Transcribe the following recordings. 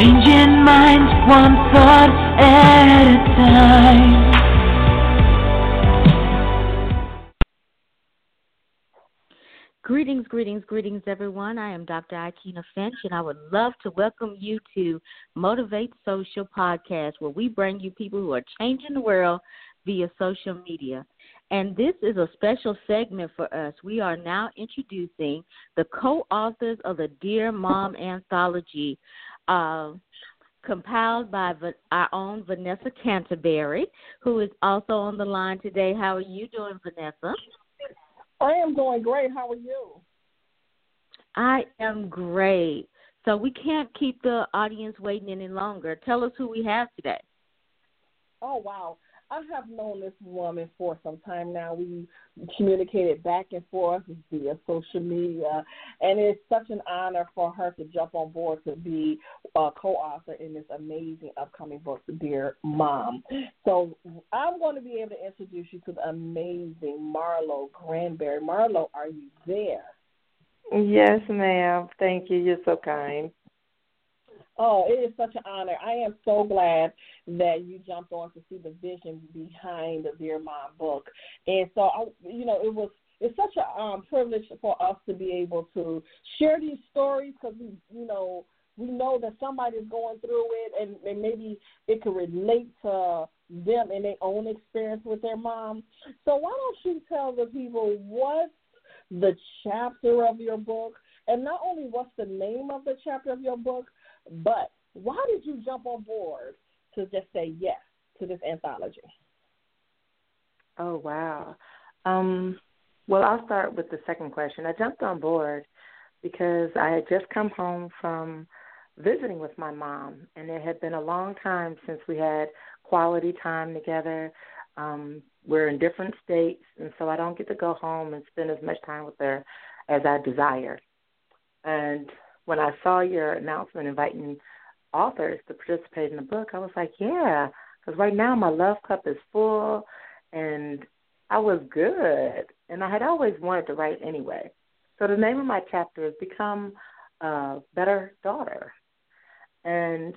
Changing minds one thought at a time. Greetings, greetings, greetings, everyone. I am Dr. Aikyna Finch, and I would love to welcome you to Motivate Social Podcast, where we bring you people who are changing the world via social media. And this is a special segment for us. We are now introducing the co authors of the Dear Mom anthology, uh, compiled by our own Vanessa Canteberry, who is also on the line today. How are you doing, Vanessa? I am doing great. How are you? I am great. So we can't keep the audience waiting any longer. Tell us who we have today. Oh wow. I have known this woman for some time now. We communicated back and forth via social media, and it's such an honor for her to jump on board to be a co-author in this amazing upcoming book, Dear Mom. So I'm going to be able to introduce you to the amazing Marlo Grandberry. Marlo, are you there? Yes, ma'am. Thank you. You're so kind. Oh, it is such an honor. I am so glad that you jumped on to see the vision behind the Dear Mom book. And so, I, you know, it was it's such a um, privilege for us to be able to share these stories because we, you know, we know that somebody is going through it, and, and maybe it could relate to them and their own experience with their mom. So why don't you tell the people what's the chapter of your book, and not only what's the name of the chapter of your book, but why did you jump on board to just say yes to this anthology? Oh wow. Um, well, I'll start with the second question. I jumped on board because I had just come home from visiting with my mom, and it had been a long time since we had quality time together. Um, we're in different states, and so I don't get to go home and spend as much time with her as I desire. And when I saw your announcement inviting authors to participate in the book, I was like, yeah, because right now my love cup is full, and I was good, and I had always wanted to write anyway. So the name of my chapter is Become a Better Daughter. And,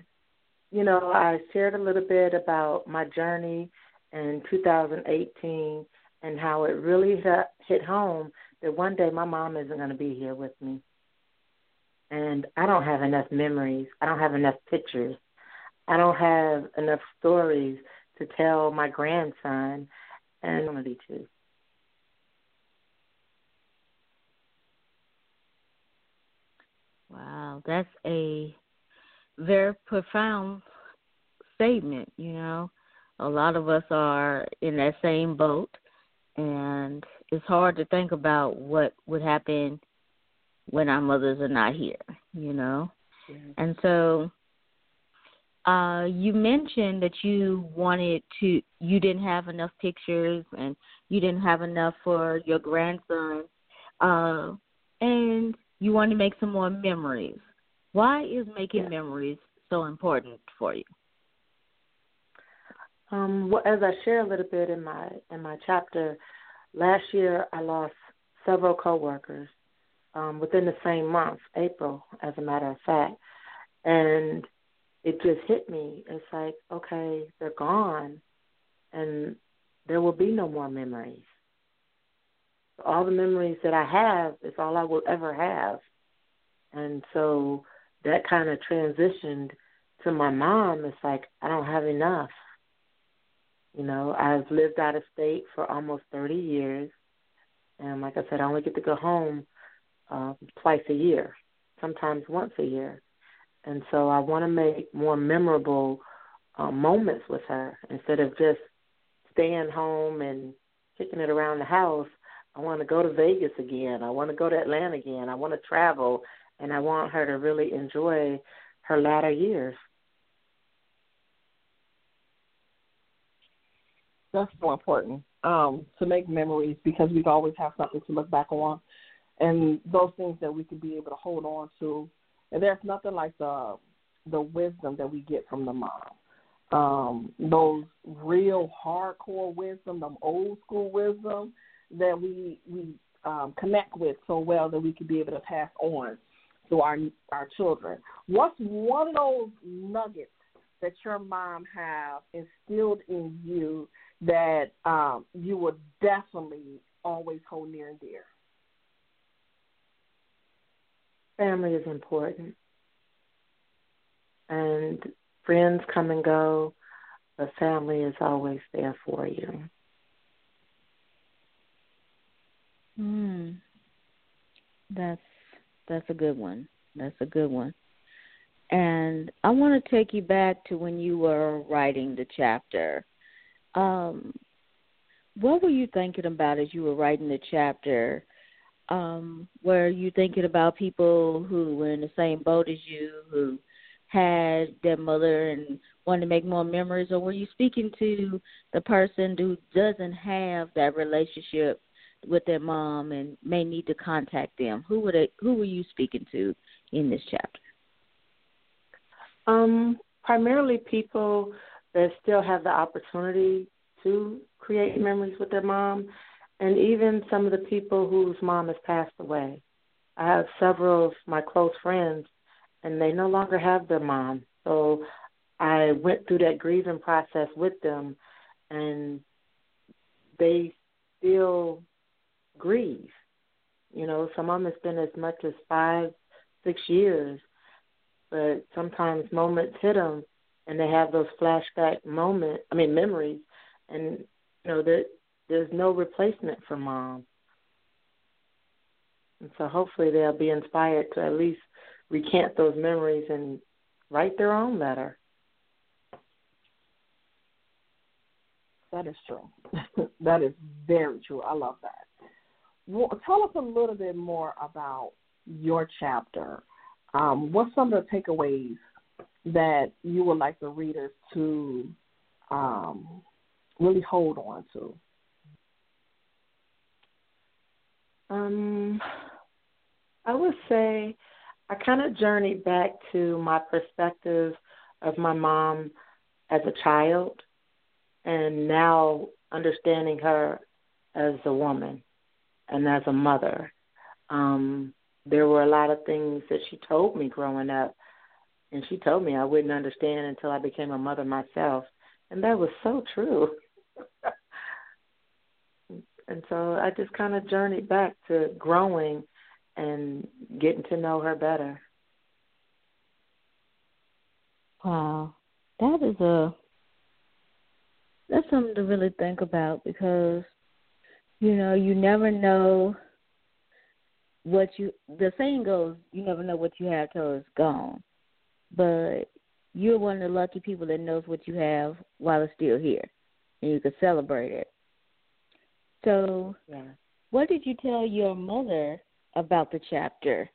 you know, I shared a little bit about my journey in 2018 and how it really hit home that one day my mom isn't going to be here with me and I don't have enough memories. I don't have enough pictures. I don't have enough stories to tell my grandson and somebody to. Wow, that's a very profound statement, you know. A lot of us are in that same boat and it's hard to think about what would happen when our mothers are not here, you know? And so uh you mentioned that you wanted to you didn't have enough pictures and you didn't have enough for your grandson uh and you want to make some more memories. Why is making memories so important for you? Um, well, as I share a little bit in my in my chapter, last year I lost several coworkers um, within the same month, April, as a matter of fact. And it just hit me. It's like, okay, they're gone, and there will be no more memories. All the memories that I have is all I will ever have. And so that kind of transitioned to my mom. It's like, I don't have enough. You know, I've lived out of state for almost 30 years. And like I said, I only get to go home uh, twice a year, sometimes once a year. And so I want to make more memorable uh, moments with her instead of just staying home and kicking it around the house. I want to go to Vegas again. I want to go to Atlanta again. I want to travel, and I want her to really enjoy her latter years. That's so important um, to make memories because we always have something to look back on and those things that we can be able to hold on to. And there's nothing like the the wisdom that we get from the mom. Um, those real hardcore wisdom, them old school wisdom that we we um, connect with so well that we can be able to pass on. through our our children. What's one of those nuggets that your mom have instilled in you that um, you would definitely always hold near and dear? Family is important, and friends come and go, but family is always there for you. Hmm. That's that's a good one. That's a good one. And I want to take you back to when you were writing the chapter. Um, what were you thinking about as you were writing the chapter? Um, were you thinking about people who were in the same boat as you, who had their mother and wanted to make more memories, or were you speaking to the person who doesn't have that relationship with their mom and may need to contact them? Who would who were you speaking to in this chapter? Um, primarily people that still have the opportunity to create memories with their mom, and even some of the people whose mom has passed away. I have several of my close friends, and they no longer have their mom. So I went through that grieving process with them, and they still grieve. You know, some of them it's been as much as five, six years, but sometimes moments hit them, and they have those flashback moments. I mean, memories, and you know that there's no replacement for mom. And so hopefully they'll be inspired to at least recant those memories and write their own letter. That is true. that is very true. I love that. Well, tell us a little bit more about your chapter. Um, what's some of the takeaways that you would like the readers to um, really hold on to? Um, I would say I kind of journeyed back to my perspective of my mom as a child and now understanding her as a woman and as a mother. Um, there were a lot of things that she told me growing up, and she told me I wouldn't understand until I became a mother myself, and that was so true. And so I just kind of journeyed back to growing and getting to know her better. Wow, that is a that's something to really think about because you know you never know what you the saying goes you never know what you have till it's gone. But you're one of the lucky people that knows what you have while it's still here and you can celebrate it so yeah. what did you tell your mother about the chapter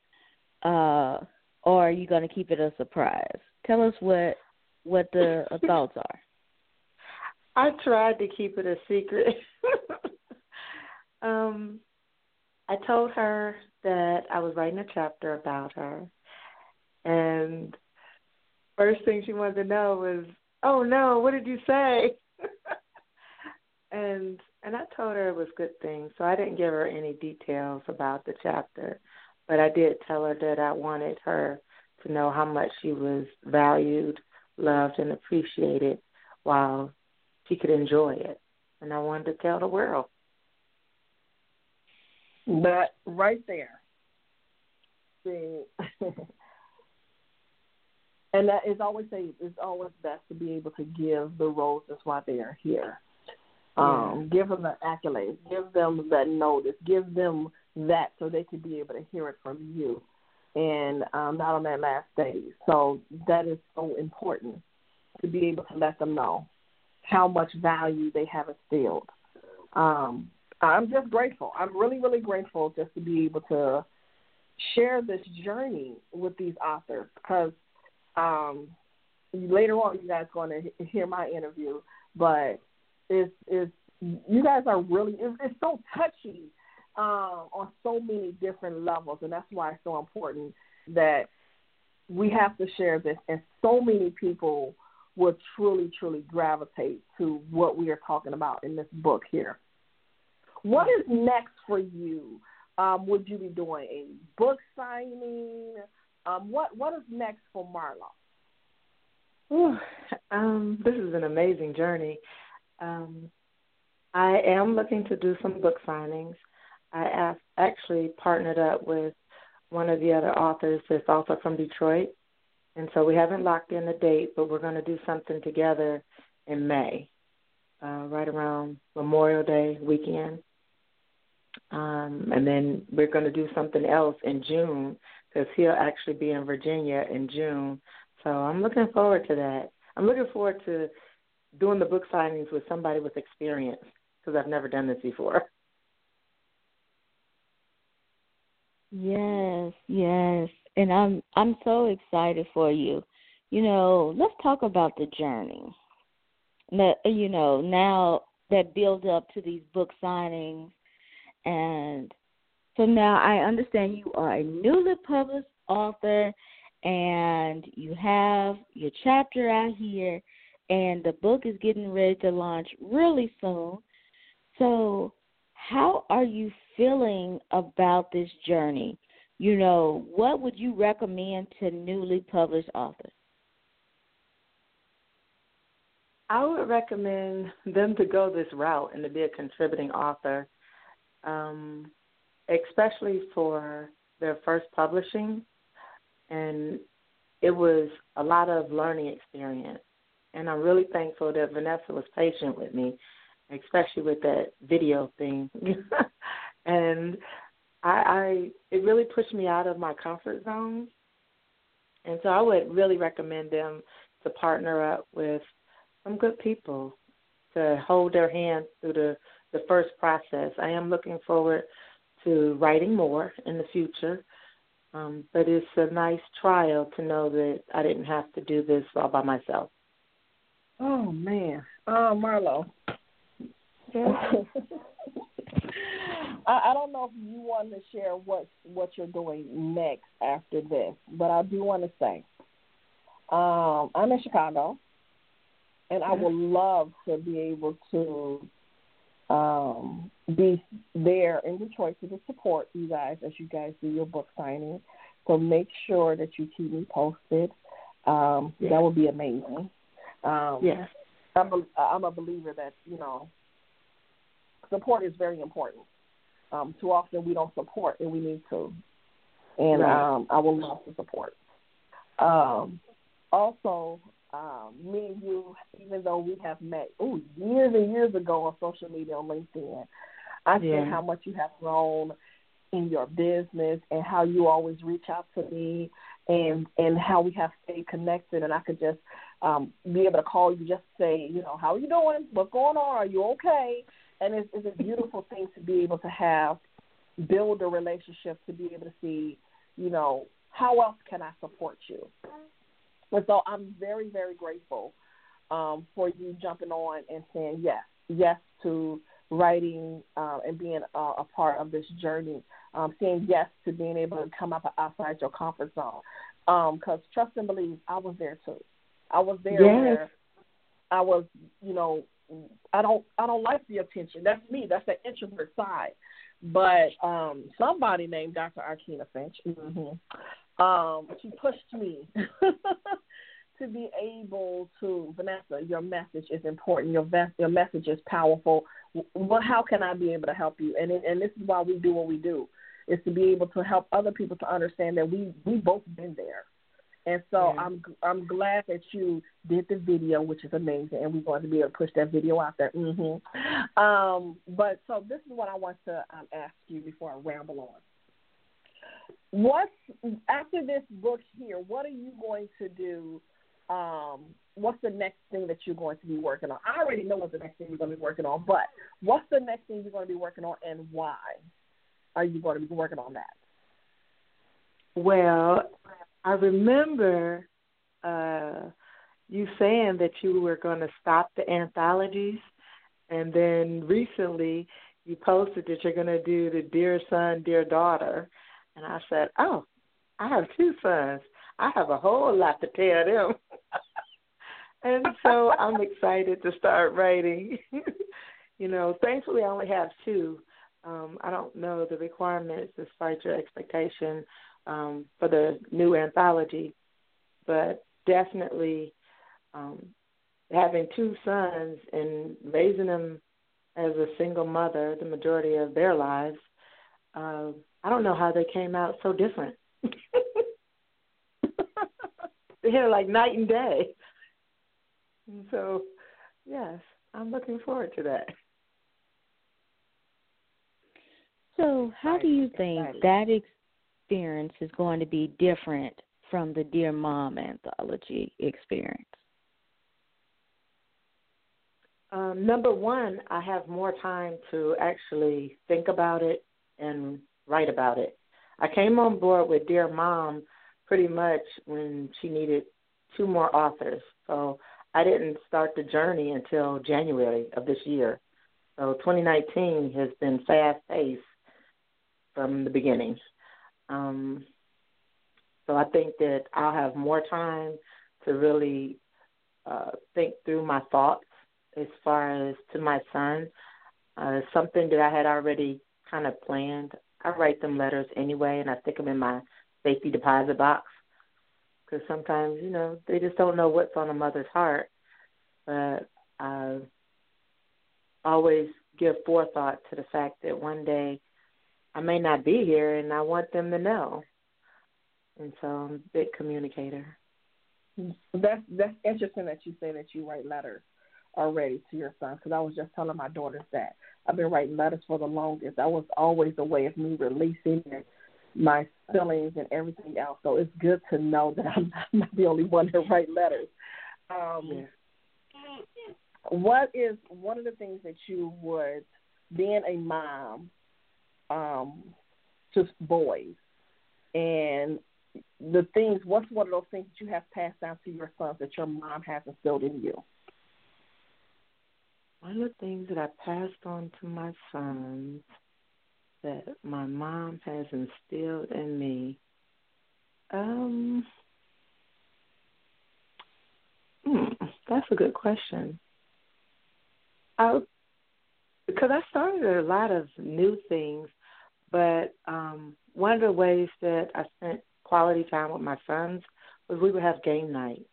uh or are you going to keep it a surprise tell us what what the thoughts are i tried to keep it a secret um I told her that I was writing a chapter about her, and first thing she wanted to know was, "Oh no, what did you say?" and and I told her it was good things, so I didn't give her any details about the chapter, but I did tell her that I wanted her to know how much she was valued, loved, and appreciated while she could enjoy it, and I wanted to tell the world. That right there. See, and that is always say it's always best to be able to give the roses while they are here. Um, give them the accolades, give them that notice, give them that so they can be able to hear it from you, and um, not on that last day. So that is so important to be able to let them know how much value they have instilled. Um, I'm just grateful. I'm really, really grateful just to be able to share this journey with these authors because um, later on you guys are going to hear my interview, but it's it's you guys are really it's, it's so touchy uh, on so many different levels, and that's why it's so important that we have to share this, and so many people will truly, truly gravitate to what we are talking about in this book here. What is next for you? Um, would you be doing a book signing? Um, what what is next for Marlo? Ooh, um, this is an amazing journey. Um, I am looking to do some book signings. I have actually partnered up with one of the other authors that's also from Detroit. And so we haven't locked in a date, but we're going to do something together in May, uh, right around Memorial Day weekend. Um, and then we're going to do something else in June because he'll actually be in Virginia in June. So I'm looking forward to that. I'm looking forward to doing the book signings with somebody with experience because I've never done this before. Yes, yes. And I'm I'm so excited for you. You know, let's talk about the journey. You know, now that build up to these book signings and so now I understand you are a newly published author and you have your chapter out here and the book is getting ready to launch really soon. So, how are you feeling about this journey? You know, what would you recommend to newly published authors? I would recommend them to go this route and to be a contributing author, um, especially for their first publishing. And it was a lot of learning experience. And I'm really thankful that Vanessa was patient with me especially with that video thing. and I, I it really pushed me out of my comfort zone. And so I would really recommend them to partner up with some good people to hold their hand through the the first process. I am looking forward to writing more in the future. Um, but it's a nice trial to know that I didn't have to do this all by myself. Oh man, oh Marlo, I, I don't know if you want to share what what you're doing next after this, but I do want to say um, I'm in Chicago, and I would love to be able to um, be there in Detroit to support you guys as you guys do your book signing. So make sure that you keep me posted. Um, yeah. That would be amazing. Um, yes. I'm a, I'm a believer that you know support is very important. Um, too often we don't support, and we need to. And right. um, I will love to support. Um, also, um, me and you, even though we have met ooh, years and years ago on social media on LinkedIn, I yeah. see how much you have grown in your business and how you always reach out to me and and how we have stayed connected and I could just um be able to call you just say, you know, how are you doing? What's going on? Are you okay? and it's, it's a beautiful thing to be able to have build a relationship to be able to see, you know, how else can I support you? And so I'm very, very grateful um, for you jumping on and saying yes, yes to writing uh, and being a, a part of this journey, um, saying yes to being able to come up outside your comfort zone. Because um, trust and believe, I was there too. I was there yes. where I was, you know, I don't I don't like the attention. That's me. That's the introvert side. But um somebody named Dr. Aikyna Finch, mm-hmm, um, she pushed me to be able to Vanessa. Your message is important. Your ves- your message is powerful. Well, how can I be able to help you? And and this is why we do what we do, is to be able to help other people to understand that we we both been there and so yeah. I'm I'm glad that you did the video, which is amazing, and we're going to be able to push that video out there. Mm-hmm. Um, but so this is what I want to um, ask you before I ramble on. What's after this book here? What are you going to do? Um, what's the next thing that you're going to be working on? I already know what the next thing you're going to be working on, but what's the next thing you're going to be working on, and why are you going to be working on that? Well, I remember uh, you saying that you were going to stop the anthologies, and then recently you posted that you're going to do the Dear Son, Dear Daughter, and I said, "Oh, I have two sons. I have a whole lot to tell them." and so I'm excited to start writing. you know, thankfully I only have two. Um, I don't know the requirements as far as your expectation um, for the new anthology, but definitely um, having two sons and raising them as a single mother the majority of their lives, uh, I don't know how they came out so different. They're like night and day. And so, yes, I'm looking forward to that. So, how do you think that experience is going to be different from the Dear Mom anthology experience? Um, number one, I have more time to actually think about it and write about it. I came on board with Dear Mom pretty much when she needed two more authors. So I didn't start the journey until January of this year. So 2019 has been fast paced from the beginning. Um, so I think that I'll have more time to really uh, think through my thoughts as far as to my son. Uh, something that I had already kind of planned. I write them letters anyway, and I stick them in my safety deposit box because sometimes you know they just don't know what's on a mother's heart. But I always give forethought to the fact that one day I may not be here, and I want them to know. And so I'm a big communicator. That's that's interesting that you say that you write letters already to your son because I was just telling my daughters that I've been writing letters for the longest. That was always a way of me releasing my feelings and everything else. So it's good to know that I'm not the only one to write letters. Um, yeah. What is one of the things that you would, being a mom um, to boys, and the things, what's one of those things that you have passed down to your sons that your mom has instilled in you? One of the things that I passed on to my sons that my mom has instilled in me, um, hmm, that's a good question. I, because I started a lot of new things, but um, one of the ways that I spent quality time with my sons was we would have game night.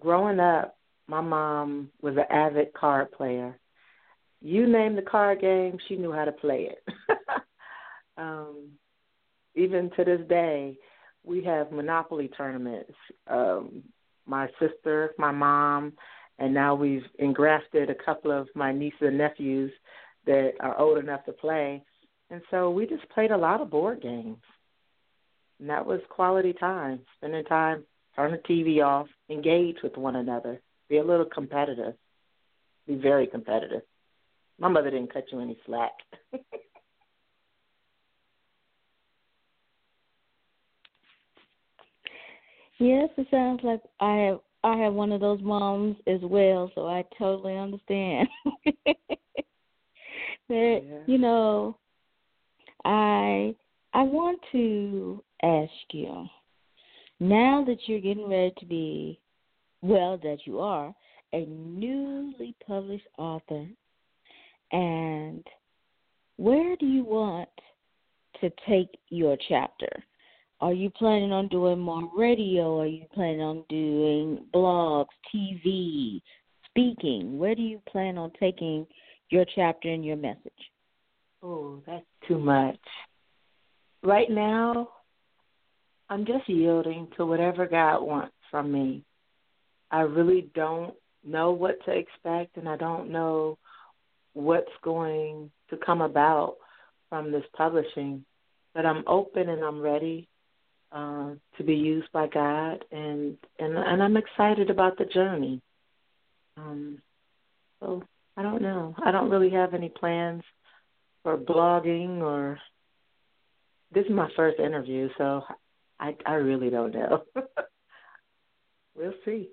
Growing up, my mom was an avid card player. You name the card game, she knew how to play it. um, even to this day, we have Monopoly tournaments. Um, my sister, my mom, and now we've engrafted a couple of my nieces and nephews that are old enough to play. And so we just played a lot of board games. And that was quality time, spending time, turn the TV off, engage with one another, be a little competitive, be very competitive. My mother didn't cut you any slack. yes, it sounds like I have I have one of those moms as well, so I totally understand. that yeah. you know, I I want to ask you now that you're getting ready to be well that you are a newly published author and where do you want to take your chapter? Are you planning on doing more radio? Are you planning on doing blogs, TV, speaking? Where do you plan on taking your chapter and your message? Oh, that's too much. Right now, I'm just yielding to whatever God wants from me. I really don't know what to expect, and I don't know what's going to come about from this publishing. But I'm open and I'm ready uh, to be used by God, and and and I'm excited about the journey. Um, so I don't know. I don't really have any plans for blogging or. This is my first interview, so I I really don't know. we'll see.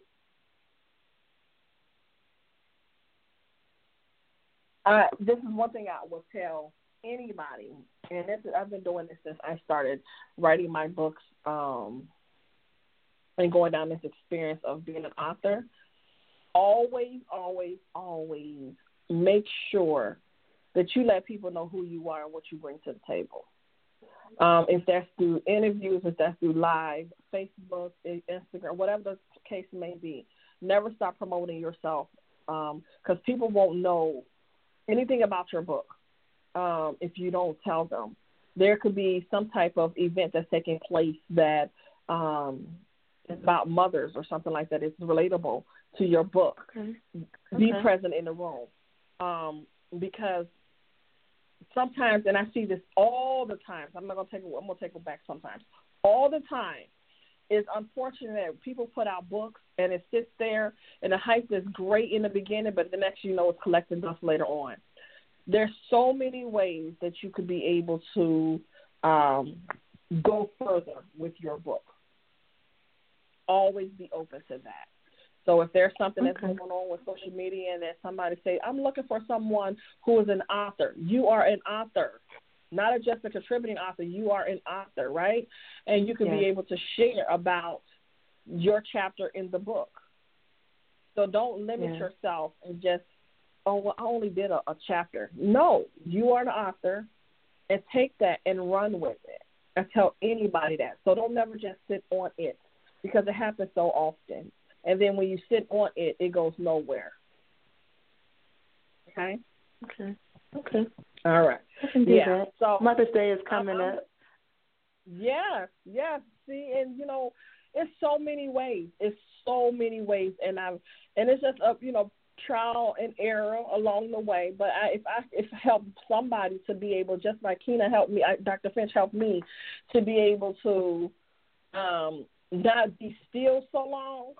Uh, this is one thing I will tell anybody, and I've been doing this since I started writing my books um, and going down this experience of being an author. Always, always, always make sure that you let people know who you are and what you bring to the table. Um, if that's through interviews, if that's through live, Facebook, Instagram, whatever the case may be, never stop promoting yourself because um, people won't know anything about your book um, if you don't tell them. There could be some type of event that's taking place that um, is about mothers or something like that. It's relatable to your book. Okay. Be present in the room um, because sometimes, and I see this all the time. I'm not gonna take. I'm gonna take it back sometimes. All the time, it's unfortunate that people put out books and it sits there and the hype is great in the beginning, but the next you know it's collecting dust later on. There's so many ways that you could be able to um, go further with your book. Always be open to that. So if there's something that's going on with social media and that somebody say, I'm looking for someone who is an author, you are an author, not just a contributing author. You are an author, right? And you can yes. be able to share about your chapter in the book. So don't limit yes. yourself and just, oh, well, I only did a, a chapter. No, you are an author, and take that and run with it and tell anybody that. So don't never just sit on it because it happens so often. And then when you sit on it, it goes nowhere. Okay? Okay. Okay. All right. I can do yeah. that. So Mother's Day is coming uh-huh. up. Yes, yes. See, and you know, it's so many ways. It's so many ways, and I've and it's just a you know trial and error along the way. But I, if I if I help somebody to be able, just like Kina helped me, I, Dr. Finch helped me to be able to um not be still so long,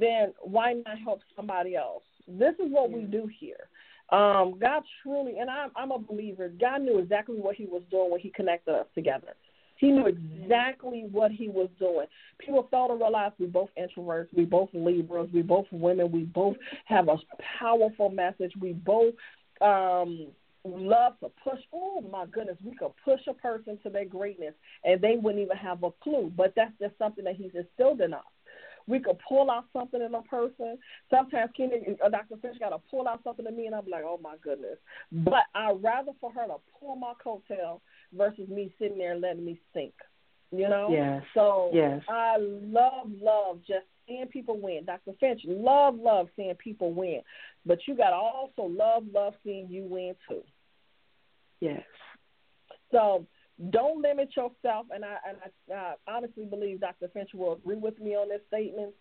then why not help somebody else? This is what we do here. Um, God truly, and I'm, I'm a believer. God knew exactly what He was doing when He connected us together. He knew exactly what he was doing. People fail to realize we both introverts, we both Libras, we both women, we both have a powerful message. We both um love to push. Oh my goodness, we could push a person to their greatness, and they wouldn't even have a clue. But that's just something that He's instilled in us. We could pull out something in a person. Sometimes Kenny, uh, Dr. Finch got to pull out something in me, and I'm like, oh my goodness. But I'd rather for her to pull my coattail versus me sitting there letting me sink. You know? Yes. So yes. I love, love just seeing people win. Dr. Finch, love, love seeing people win. But you got to also love, love seeing you win too. Yes. So don't limit yourself, and I and I, I honestly believe Dr. Finch will agree with me on this statement.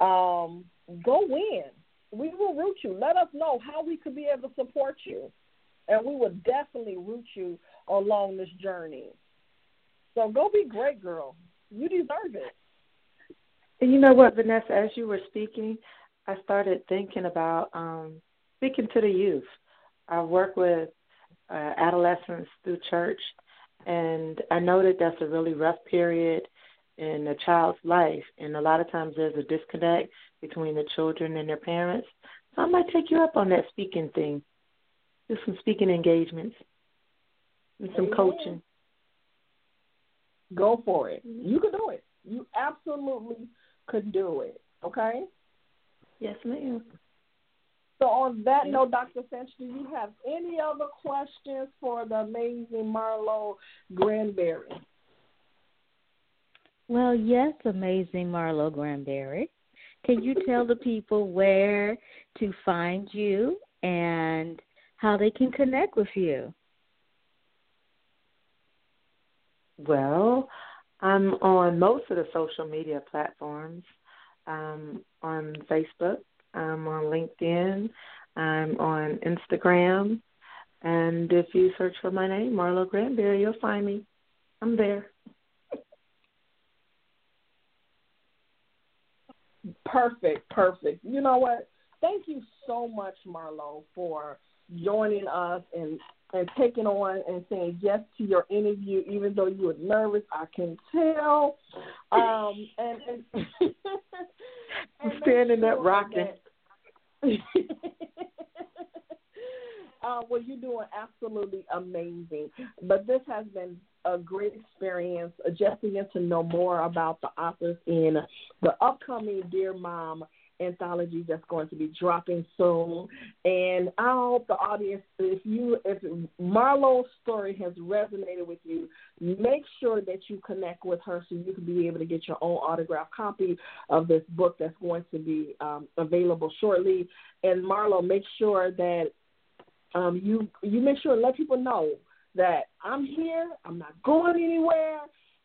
Um, go in. We will root you. Let us know how we could be able to support you, and we will definitely root you along this journey. So go be great, girl. You deserve it. And you know what, Vanessa? As you were speaking, I started thinking about um, speaking to the youth. I work with uh, adolescents through church and I know that that's a really rough period in a child's life, and a lot of times there's a disconnect between the children and their parents. So I might take you up on that speaking thing. Do some speaking engagements and some Amen. coaching. Go for it. Mm-hmm. You can do it. You absolutely could do it. Okay? Yes, ma'am. So on that note, Dr. Finch, do you have any other questions for the amazing Marlo Grandberry? Well, yes, amazing Marlo Grandberry. Can you tell the people where to find you and how they can connect with you? Well, I'm on most of the social media platforms. Um, on Facebook, I'm on LinkedIn. I'm on Instagram. And if you search for my name, Marlo Grandberry, you'll find me. I'm there. Perfect, perfect. You know what? Thank you so much, Marlo, for joining us and and taking on and saying yes to your interview, even though you were nervous. I can tell. Um, and, and, and standing sure up rocking. uh, well, you're doing absolutely amazing. But this has been a great experience just getting to know more about the authors in the upcoming Dear Mom anthology that's going to be dropping soon. And I hope the audience, if you, if Marlo's story has resonated with you, make sure that you connect with her so you can be able to get your own autographed copy of this book that's going to be um, available shortly. And Marlo, make sure that um, you you make sure to let people know that I'm here. I'm not going anywhere.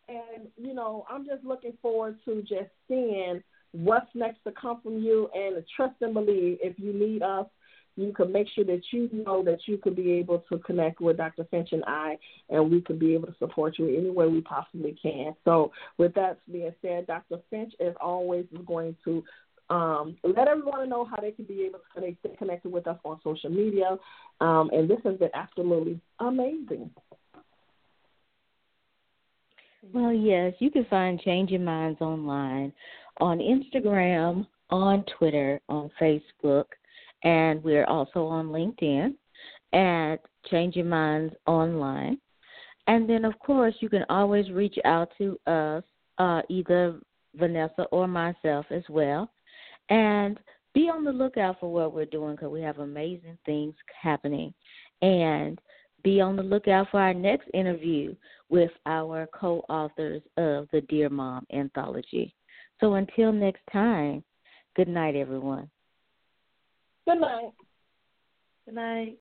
And, you know, I'm just looking forward to just seeing what's next to come from you and trust and believe if you need us you can make sure that you know that you could be able to connect with Dr. Finch and I, and we could be able to support you any way we possibly can. So, with that being said, Dr. Finch, as always, is going to um, let everyone know how they can be able to stay connected with us on social media. Um, and this has been absolutely amazing. Well, yes, you can find Changing Minds online on Instagram, on Twitter, on Facebook, and we're also on LinkedIn at Changing Minds Online. And then, of course, you can always reach out to us, uh, either Vanessa or myself as well. And be on the lookout for what we're doing because we have amazing things happening. And be on the lookout for our next interview with our co authors of the Dear Mom anthology. So until next time, good night, everyone. Good night. Good night.